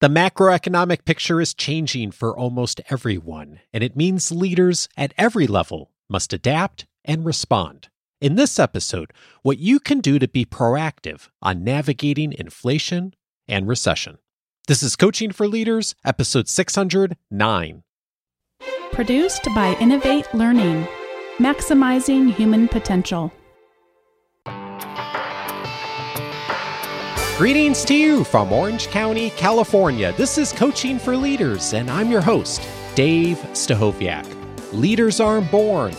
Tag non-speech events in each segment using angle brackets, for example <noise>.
The macroeconomic picture is changing for almost everyone, and it means leaders at every level must adapt and respond. In this episode, what you can do to be proactive on navigating inflation and recession. This is Coaching for Leaders, episode 609. Produced by Innovate Learning, maximizing human potential. Greetings to you from Orange County, California. This is Coaching for Leaders, and I'm your host, Dave Stachowiak. Leaders aren't born,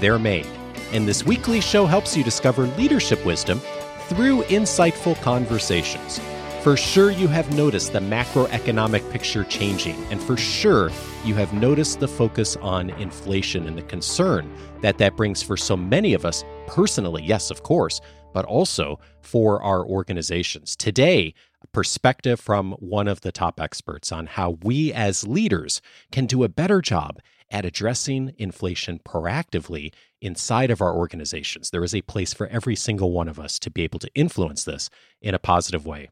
they're made. And this weekly show helps you discover leadership wisdom through insightful conversations. For sure, you have noticed the macroeconomic picture changing, and for sure, you have noticed the focus on inflation and the concern that that brings for so many of us personally, yes, of course, but also for our organizations. Today, a perspective from one of the top experts on how we as leaders can do a better job at addressing inflation proactively inside of our organizations. There is a place for every single one of us to be able to influence this in a positive way.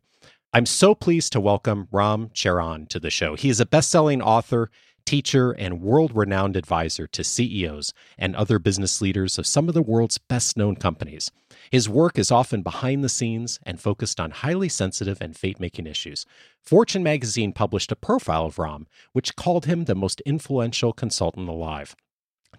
I'm so pleased to welcome Ram Charan to the show. He is a best selling author teacher, and world renowned advisor to CEOs and other business leaders of some of the world's best known companies. His work is often behind the scenes and focused on highly sensitive and fate making issues. Fortune magazine published a profile of Ram, which called him the most influential consultant alive.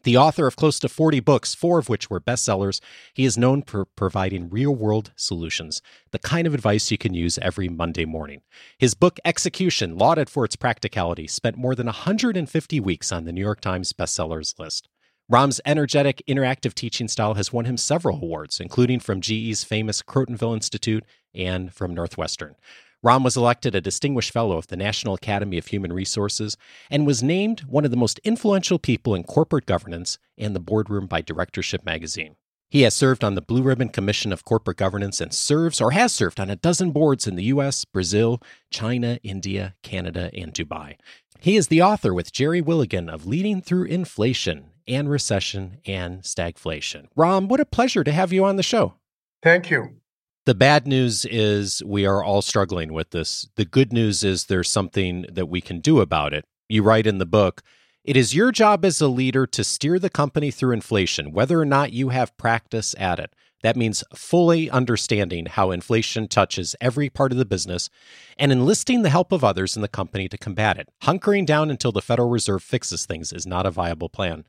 The author of close to 40 books, four of which were bestsellers, he is known for providing real world solutions, the kind of advice you can use every Monday morning. His book, Execution, lauded for its practicality, spent more than 150 weeks on the New York Times bestsellers list. Ram's energetic, interactive teaching style has won him several awards, including from GE's famous Crotonville Institute and from Northwestern. Ram was elected a Distinguished Fellow of the National Academy of Human Resources and was named one of the most influential people in corporate governance and the boardroom by Directorship magazine. He has served on the Blue Ribbon Commission of Corporate Governance and serves or has served on a dozen boards in the US, Brazil, China, India, Canada, and Dubai. He is the author with Geri Willigan of Leading Through Inflation and Recession and Stagflation. Ram, what a pleasure to have you on the show. Thank you. The bad news is we are all struggling with this. The good news is there's something that we can do about it. You write in the book, it is your job as a leader to steer the company through inflation, whether or not you have practice at it. That means fully understanding how inflation touches every part of the business and enlisting the help of others in the company to combat it. Hunkering down until the Federal Reserve fixes things is not a viable plan.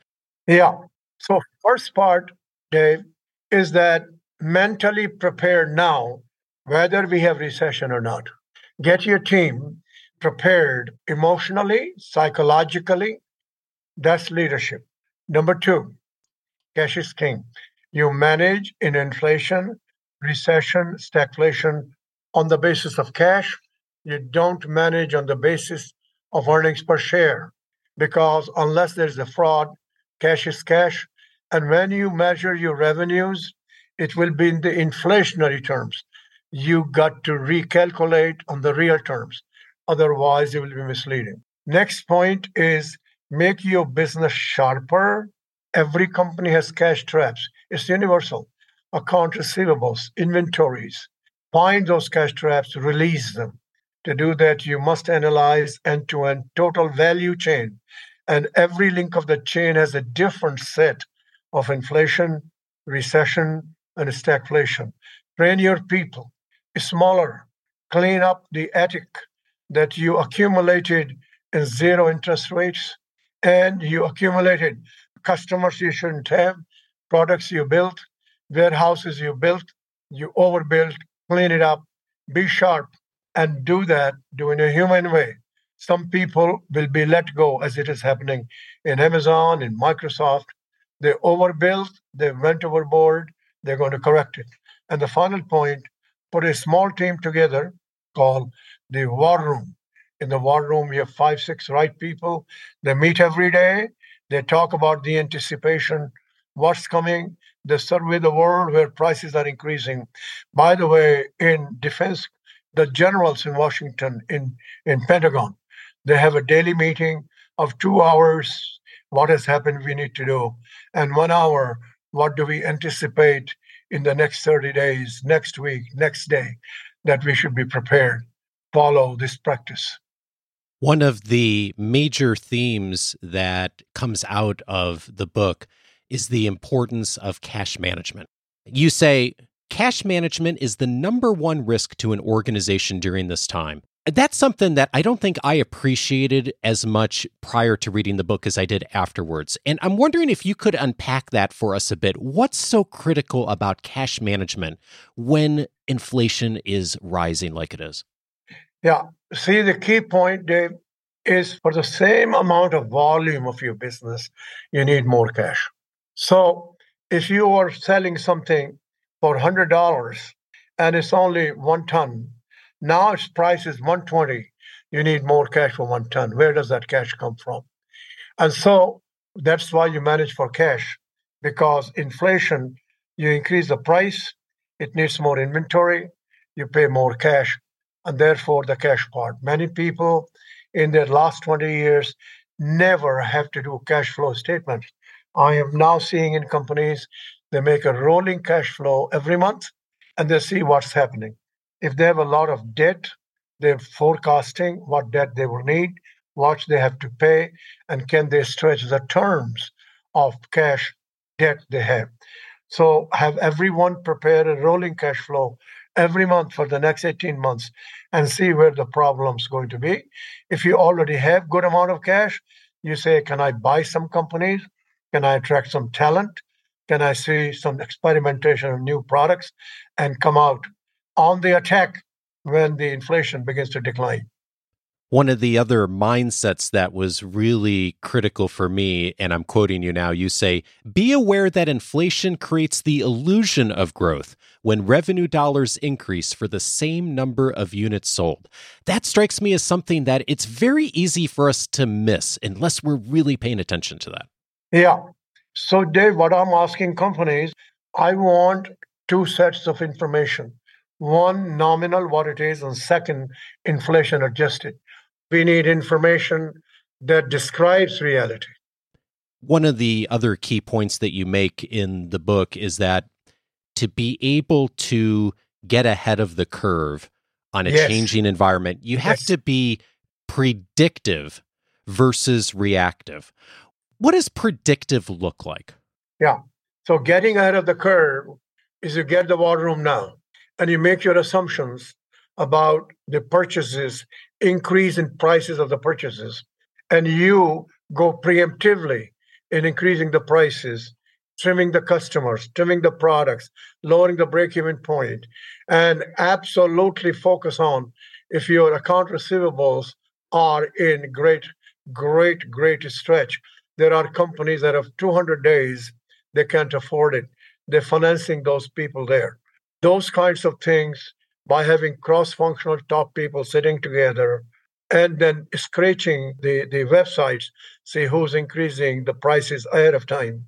Yeah. So, first part, Dave, is that mentally prepared now, whether we have recession or not. Get your team prepared emotionally, psychologically. That's leadership. Number two, cash is king. You manage in inflation, recession, stagflation on the basis of cash. You don't manage on the basis of earnings per share because unless there's a fraud, cash is cash. And when you measure your revenues it will be in the inflationary terms. You got to recalculate on the real terms. Otherwise, it will be misleading. Next point is make your business sharper. Every company has cash traps. It's universal. Account receivables, inventories. Find those cash traps, release them. To do that, you must analyze end to end total value chain. And every link of the chain has a different set of inflation, recession, and stagflation. Train your people smaller, clean up the attic that you accumulated in zero interest rates and you accumulated customers you shouldn't have, products you built, warehouses you built, you overbuilt, clean it up, be sharp, and do that, do in a human way. Some people will be let go as it is happening in Amazon, in Microsoft. They overbuilt, they went overboard, they're going to correct it. And the final point, put a small team together called the war room. In the war room, you have five, six right people. They meet every day. They talk about the anticipation, what's coming. They survey the world where prices are increasing. By the way, in defense, the generals in Washington, in, in Pentagon, they have a daily meeting of two hours. What has happened, we need to do. And one hour what do we anticipate in the next 30 days, next week, next day, that we should be prepared, follow this practice. One of the major themes that comes out of the book is the importance of cash management. You say cash management is the number one risk to an organization during this time. That's something that I don't think I appreciated as much prior to reading the book as I did afterwards. And I'm wondering if you could unpack that for us a bit. What's so critical about cash management when inflation is rising like it is? Yeah. See, the key point, Dave, is for the same amount of volume of your business, you need more cash. So if you are selling something for $100 and it's only one ton, now its price is 120. You need more cash for one ton. Where does that cash come from? And so that's why you manage for cash because inflation, you increase the price, it needs more inventory, you pay more cash, and therefore the cash part. Many people in their last 20 years never have to do cash flow statements. I am now seeing in companies they make a rolling cash flow every month and they see what's happening. If they have a lot of debt, they're forecasting what debt they will need, what they have to pay, and can they stretch the terms of cash debt they have. So have everyone prepare a rolling cash flow every month for the next 18 months and see where the problem's going to be. If you already have good amount of cash, you say, can I buy some companies? Can I attract some talent? Can I see some experimentation of new products and come out on the attack when the inflation begins to decline? One of the other mindsets that was really critical for me, and I'm quoting you now, you say, be aware that inflation creates the illusion of growth when revenue dollars increase for the same number of units sold. That strikes me as something that it's very easy for us to miss unless we're really paying attention to that. Yeah. So, Dave, what I'm asking companies, I want two sets of information one, nominal, what it is, and second, inflation adjusted. We need information that describes reality. One of the other key points that you make in the book is that to be able to get ahead of the curve on a yes. changing environment, you have yes. to be predictive versus reactive. What does predictive look like? Yeah. So getting ahead of the curve is you get the war room now and you make your assumptions about the purchases, increase in prices of the purchases, and you go preemptively in increasing the prices trimming the customers, trimming the products, lowering the break even point, and absolutely focus on if your account receivables are in great, great, great stretch. There are companies that have 200 days, they can't afford it. They're financing those people there. Those kinds of things by having cross functional top people sitting together and then scratching the, the websites, see who's increasing the prices ahead of time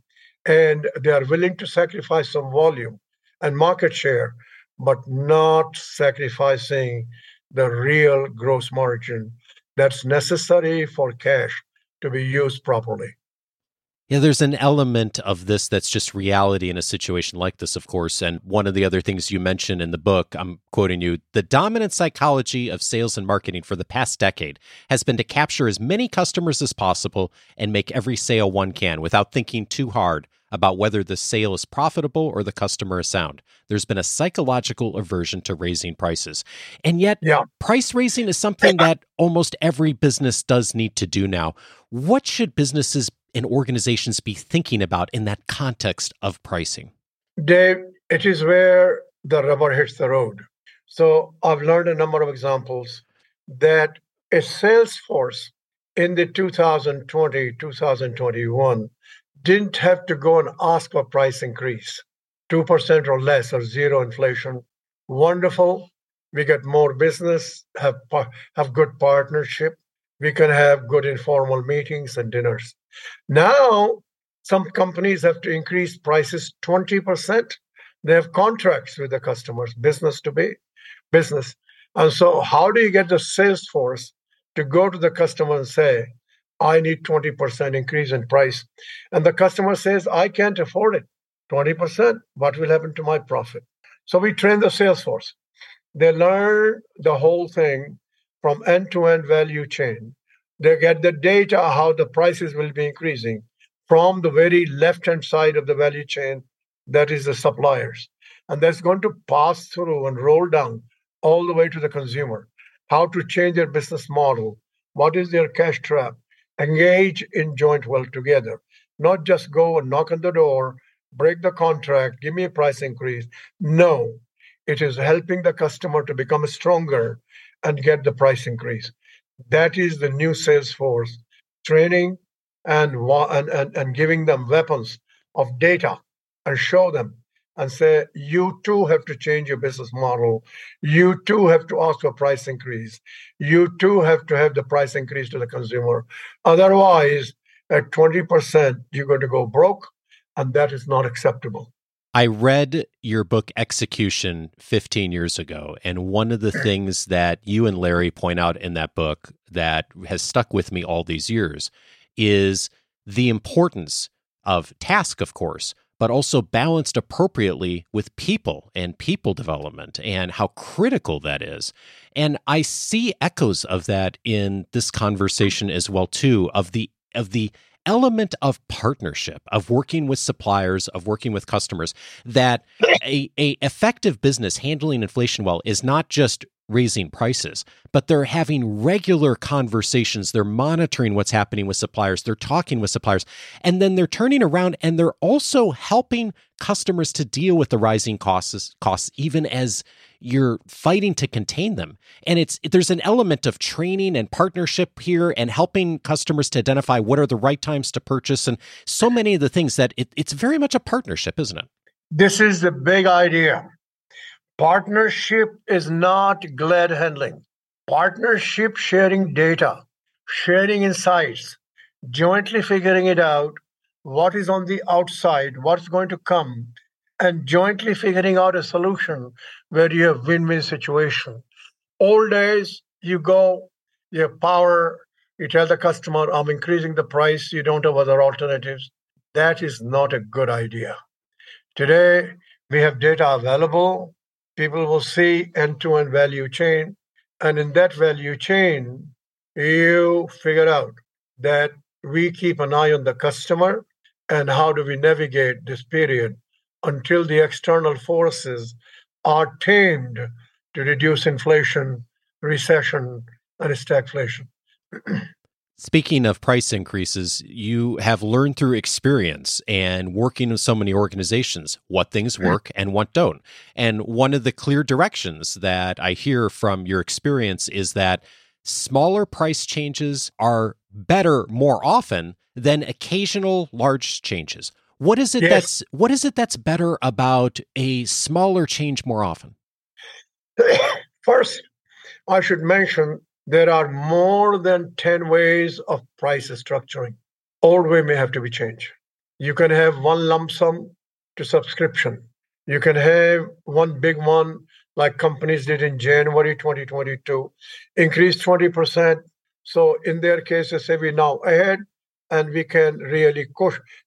and they are willing to sacrifice some volume and market share, but not sacrificing the real gross margin that's necessary for cash to be used properly. Yeah, there's an element of this that's just reality in a situation like this, of course. And one of the other things you mentioned in the book, I'm quoting you the dominant psychology of sales and marketing for the past decade has been to capture as many customers as possible and make every sale one can without thinking too hard about whether the sale is profitable or the customer is sound. There's been a psychological aversion to raising prices. And yet, yeah. price raising is something that almost every business does need to do now. What should businesses and organizations be thinking about in that context of pricing? Dave, it is where the rubber hits the road. So I've learned a number of examples that a sales force in the 2020 2021 didn't have to go and ask for price increase. 2% or less or zero inflation. Wonderful. We get more business have have good partnership. We can have good informal meetings and dinners now, some companies have to increase prices 20%. They have contracts with the customers, business to be business. And so, how do you get the sales force to go to the customer and say, I need 20% increase in price? And the customer says, I can't afford it. 20%, what will happen to my profit? So, we train the sales force. They learn the whole thing from end to end value chain They get the data how the prices will be increasing from the very left hand side of the value chain, that is the suppliers. And that's going to pass through and roll down all the way to the consumer. How to change their business model, what is their cash trap, engage in joint well together, not just go and knock on the door, break the contract, give me a price increase. No, it is helping the customer to become stronger and get the price increase. That is the new sales force training and, and, and, giving them weapons of data and show them and say, you too have to change your business model. You too have to ask for price increase. You too have to have the price increase to the consumer. Otherwise, at 20%, you're going to go broke, and that is not acceptable. I read your book Execution 15 years ago, and one of the things that you and Larry point out in that book that has stuck with me all these years is the importance of task, of course, but also balanced appropriately with people and people development and how critical that is. And I see echoes of that in this conversation as well too of the of the element of partnership, of working with suppliers, of working with customers, that a, a effective business handling inflation well is not just raising prices, but they're having regular conversations. They're monitoring what's happening with suppliers. They're talking with suppliers. And then they're turning around and they're also helping customers to deal with the rising costs, costs even as you're fighting to contain them. And it's there's an element of training and partnership here and helping customers to identify what are the right times to purchase and so many of the things that it, it's very much a partnership, isn't it? This is the big idea. Partnership is not glad handling. Partnership sharing data, sharing insights, jointly figuring it out, what is on the outside, what's going to come, and jointly figuring out a solution where you have win-win situation. Old days, you go, you have power, you tell the customer, I'm increasing the price, you don't have other alternatives. That is not a good idea. Today, we have data available. People will see end-to-end value chain. And in that value chain, you figure out that we keep an eye on the customer and how do we navigate this period until the external forces are tamed to reduce inflation, recession, and stagflation. <clears throat> Speaking of price increases, you have learned through experience and working with so many organizations what things mm-hmm. work and what don't. And one of the clear directions that I hear from your experience is that smaller price changes are better more often than occasional large changes. What is it yes. that's what is it that's better about a smaller change more often? <coughs> First, I should mention there are more than 10 ways of price structuring. Old way may have to be changed. You can have one lump sum to subscription. You can have one big one like companies did in January 2022, increase 20%. So in their case, they say we now ahead and we can really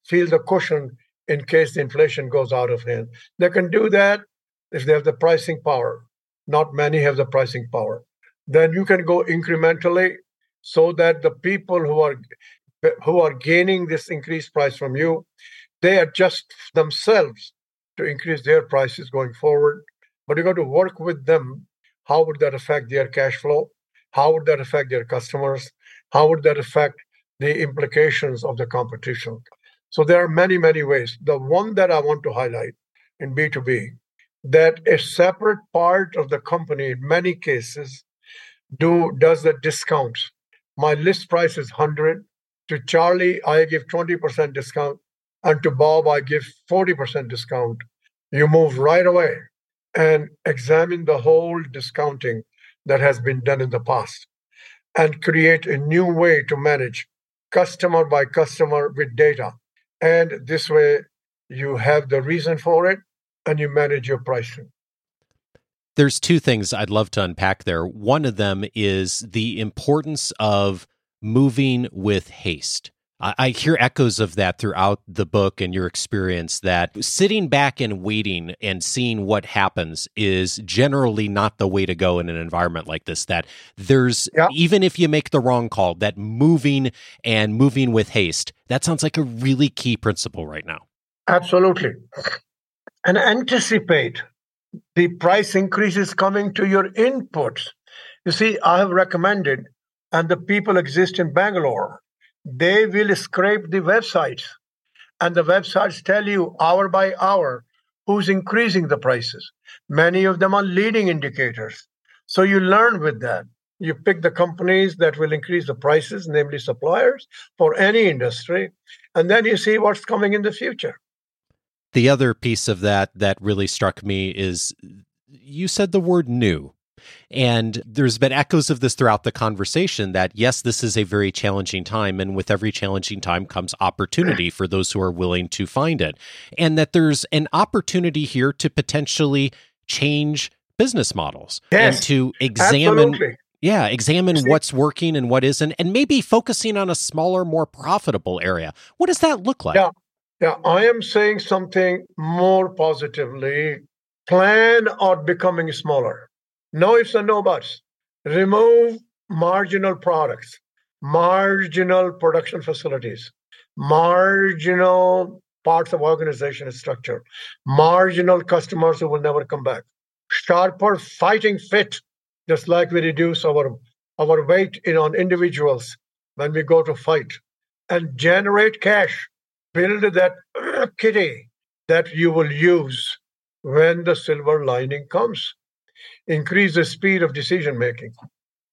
feel the cushion in case the inflation goes out of hand. They can do that if they have the pricing power. Not many have the pricing power. Then you can go incrementally so that the people who are who are gaining this increased price from you, they adjust themselves to increase their prices going forward. But you got to work with them. How would that affect their cash flow? How would that affect their customers? How would that affect the implications of the competition. So there are many, many ways. The one that I want to highlight in B2B, that a separate part of the company in many cases do does the discounts. My list price is 100. To Charlie, I give 20% discount. And to Bob, I give 40% discount. You move right away and examine the whole discounting that has been done in the past and create a new way to manage customer by customer with data. And this way, you have the reason for it and you manage your pricing. There's two things I'd love to unpack there. One of them is the importance of moving with haste. I hear echoes of that throughout the book and your experience that sitting back and waiting and seeing what happens is generally not the way to go in an environment like this. That there's, yeah. even if you make the wrong call, that moving and moving with haste, that sounds like a really key principle right now. Absolutely. And anticipate the price increases coming to your inputs. You see, I have recommended, and the people exist in Bangalore they will scrape the websites. And the websites tell you hour by hour who's increasing the prices. Many of them are leading indicators. So you learn with that. You pick the companies that will increase the prices namely suppliers for any industry and then you see what's coming in the future the other piece of that that really struck me is you said the word new and there's been echoes of this throughout the conversation that, yes, this is a very challenging time. And with every challenging time comes opportunity for those who are willing to find it. And that there's an opportunity here to potentially change business models yes, and to examine. Absolutely. Yeah, examine what's working and what isn't, and maybe focusing on a smaller, more profitable area. What does that look like? Yeah, yeah. I am saying something more positively. Plan on becoming smaller. No ifs and no buts. Remove marginal products, marginal production facilities, marginal parts of organization structure, marginal customers who will never come back. Sharper fighting fit, just like we reduce our our weight in on individuals when we go to fight, and generate cash. Build that <clears throat> kitty that you will use when the silver lining comes increase the speed of decision making.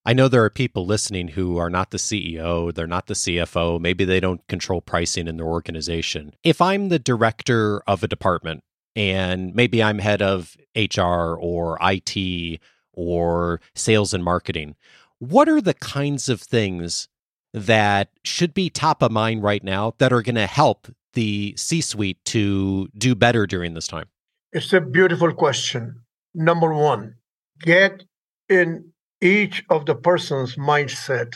I know there are people listening who are not the CEO, they're not the CFO, maybe they don't control pricing in their organization. If I'm the director of a department and maybe I'm head of HR or IT or sales and marketing, what are the kinds of things that should be top of mind right now that are going to help the C suite to do better during this time? It's a beautiful question. Number one, get in each of the person's mindset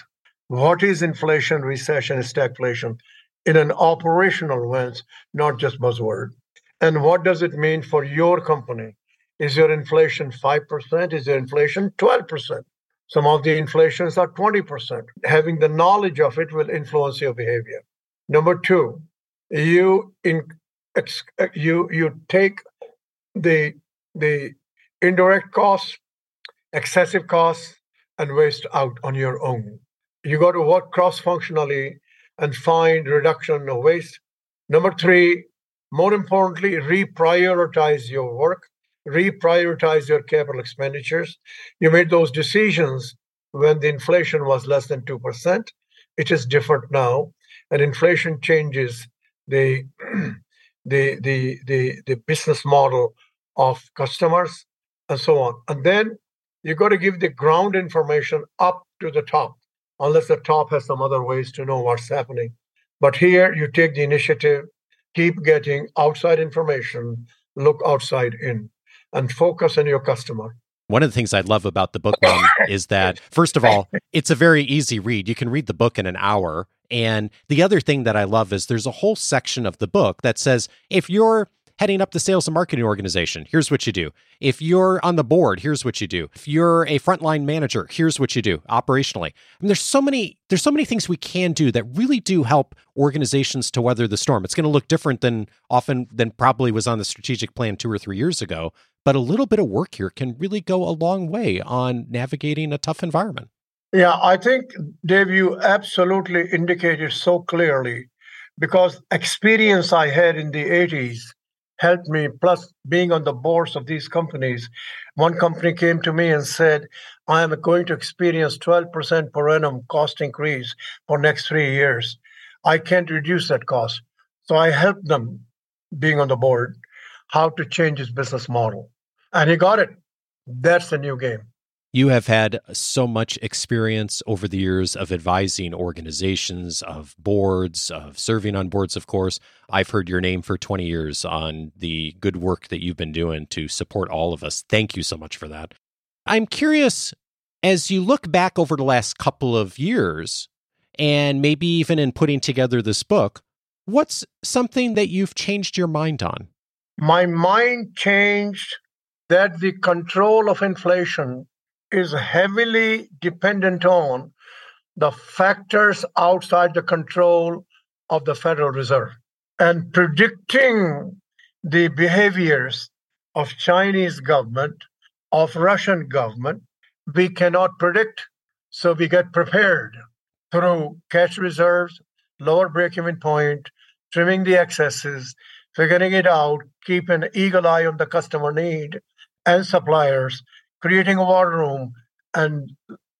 what is inflation, recession, stagflation in an operational sense, not just buzzword. And what does it mean for your company? Is your inflation 5%? Is your inflation 12%? Some of the inflations are 20%. Having the knowledge of it will influence your behavior. Number two, you in, uh, you you take the the indirect costs excessive costs and waste out on your own. You got to work cross functionally and find reduction of waste. Number three, more importantly, reprioritize your work, reprioritize your capital expenditures. You made those decisions when the inflation was less than 2%. It is different now, and inflation changes the, <clears throat> the, the, the, the business model of customers and so on. And then you got to give the ground information up to the top, unless the top has some other ways to know what's happening. But here you take the initiative, keep getting outside information, look outside in, and focus on your customer. One of the things I love about the book Mom, <laughs> is that, first of all, it's a very easy read. You can read the book in an hour. And the other thing that I love is there's a whole section of the book that says if you're heading up the sales and marketing organization, here's what you do. If you're on the board, here's what you do. If you're a frontline manager, here's what you do operationally. I mean, there's so many there's so many things we can do that really do help organizations to weather the storm. It's going to look different than often than probably was on the strategic plan 2 or 3 years ago, but a little bit of work here can really go a long way on navigating a tough environment. Yeah, I think Dave you absolutely indicated so clearly because experience I had in the 80s helped me. Plus, being on the boards of these companies, one company came to me and said, I am going to experience 12% per annum cost increase for next three years. I can't reduce that cost. So I helped them, being on the board, how to change his business model. And he got it. That's the new game. You have had so much experience over the years of advising organizations, of boards, of serving on boards, of course. I've heard your name for 20 years on the good work that you've been doing to support all of us. Thank you so much for that. I'm curious, as you look back over the last couple of years, and maybe even in putting together this book, what's something that you've changed your mind on? My mind changed that the control of inflation is heavily dependent on the factors outside the control of the Federal Reserve. And predicting the behaviors of Chinese government, of Russian government, we cannot predict. So we get prepared through cash reserves, lower break-even point, trimming the excesses, figuring it out, keep an eagle eye on the customer need and suppliers, creating a war room and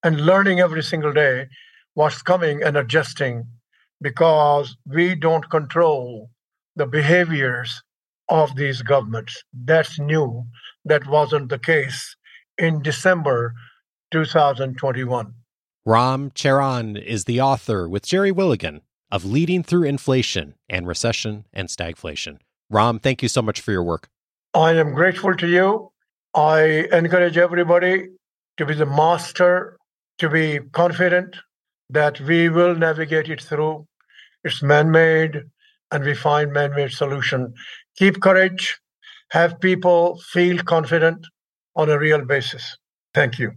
and learning every single day what's coming and adjusting because we don't control the behaviors of these governments. That's new. That wasn't the case in December 2021. Ram Charan is the author with Geri Willigan of Leading Through Inflation and Recession and Stagflation. Ram, thank you so much for your work. I am grateful to you. I encourage everybody to be the master, to be confident that we will navigate it through. It's man made, and we find man made solution. Keep courage, have people feel confident on a real basis. Thank you.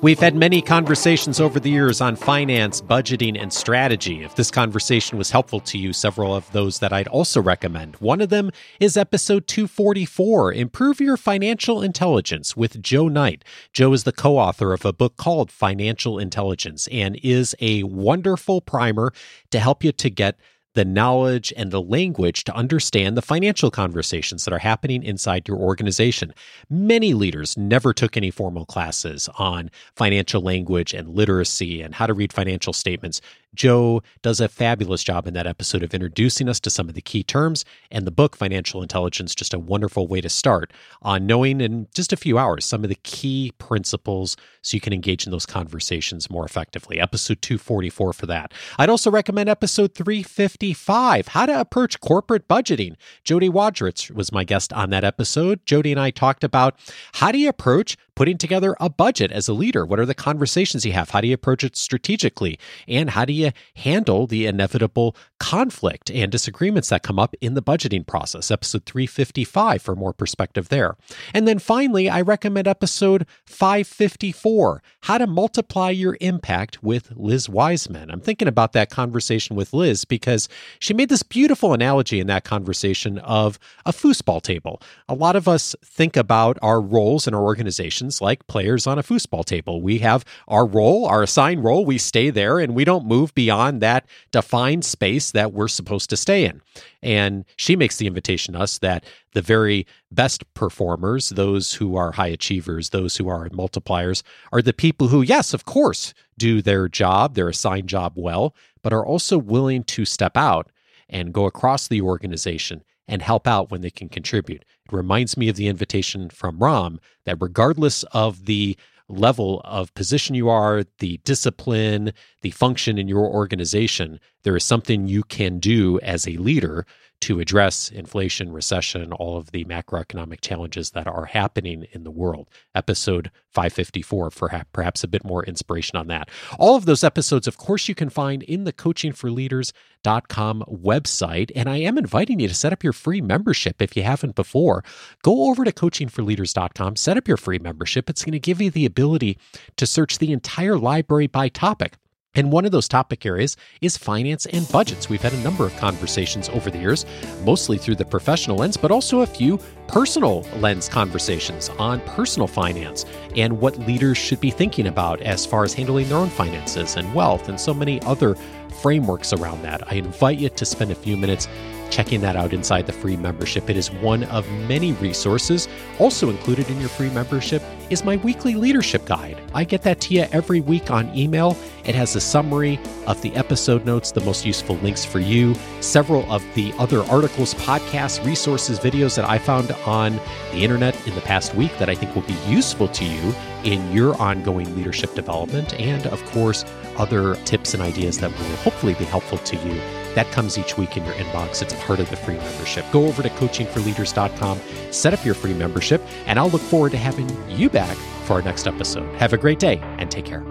We've had many conversations over the years on finance, budgeting, and strategy. If this conversation was helpful to you, several of those that I'd also recommend. One of them is episode 244 Improve Your Financial Intelligence with Joe Knight. Joe is the co author of a book called Financial Intelligence and is a wonderful primer to help you to get the knowledge and the language to understand the financial conversations that are happening inside your organization. Many leaders never took any formal classes on financial language and literacy and how to read financial statements. Joe does a fabulous job in that episode of introducing us to some of the key terms, and the book, Financial Intelligence, just a wonderful way to start on knowing in just a few hours some of the key principles so you can engage in those conversations more effectively. Episode 244 for that. I'd also recommend episode 355, How to Approach Corporate Budgeting. Jody Wadritz was my guest on that episode. Jody and I talked about how do you approach putting together a budget as a leader? What are the conversations you have? How do you approach it strategically? And how do you handle the inevitable conflict and disagreements that come up in the budgeting process? Episode 355 for more perspective there. And then finally, I recommend episode 554 How to Multiply Your Impact with Liz Wiseman. I'm thinking about that conversation with Liz because she made this beautiful analogy in that conversation of a foosball table. A lot of us think about our roles in our organizations like players on a foosball table. We have our role, our assigned role, we stay there and we don't move beyond that defined space that we're supposed to stay in. And she makes the invitation to us that the very best performers, those who are high achievers, those who are multipliers, are the people who, yes, of course, do their job, their assigned job well, but are also willing to step out and go across the organization and help out when they can contribute. It reminds me of the invitation from Ram that regardless of the level of position you are, the discipline, the function in your organization, there is something you can do as a leader to address inflation, recession, all of the macroeconomic challenges that are happening in the world. Episode 554 for perhaps a bit more inspiration on that. All of those episodes, of course, you can find in the coachingforleaders.com website. And I am inviting you to set up your free membership if you haven't before. Go over to coachingforleaders.com, set up your free membership. It's going to give you the ability to search the entire library by topic. And one of those topic areas is finance and budgets. We've had a number of conversations over the years, mostly through the professional lens, but also a few personal lens conversations on personal finance and what leaders should be thinking about as far as handling their own finances and wealth and so many other frameworks around that. I invite you to spend a few minutes checking that out inside the free membership. It is one of many resources. Also included in your free membership is my weekly leadership guide. I get that to you every week on email. It has a summary of the episode notes, the most useful links for you, several of the other articles, podcasts, resources, videos that I found on the internet in the past week that I think will be useful to you in your ongoing leadership development, and of course, other tips and ideas that will hopefully be helpful to you That comes each week in your inbox. It's part of the free membership. Go over to coachingforleaders.com, set up your free membership, and I'll look forward to having you back for our next episode. Have a great day and take care.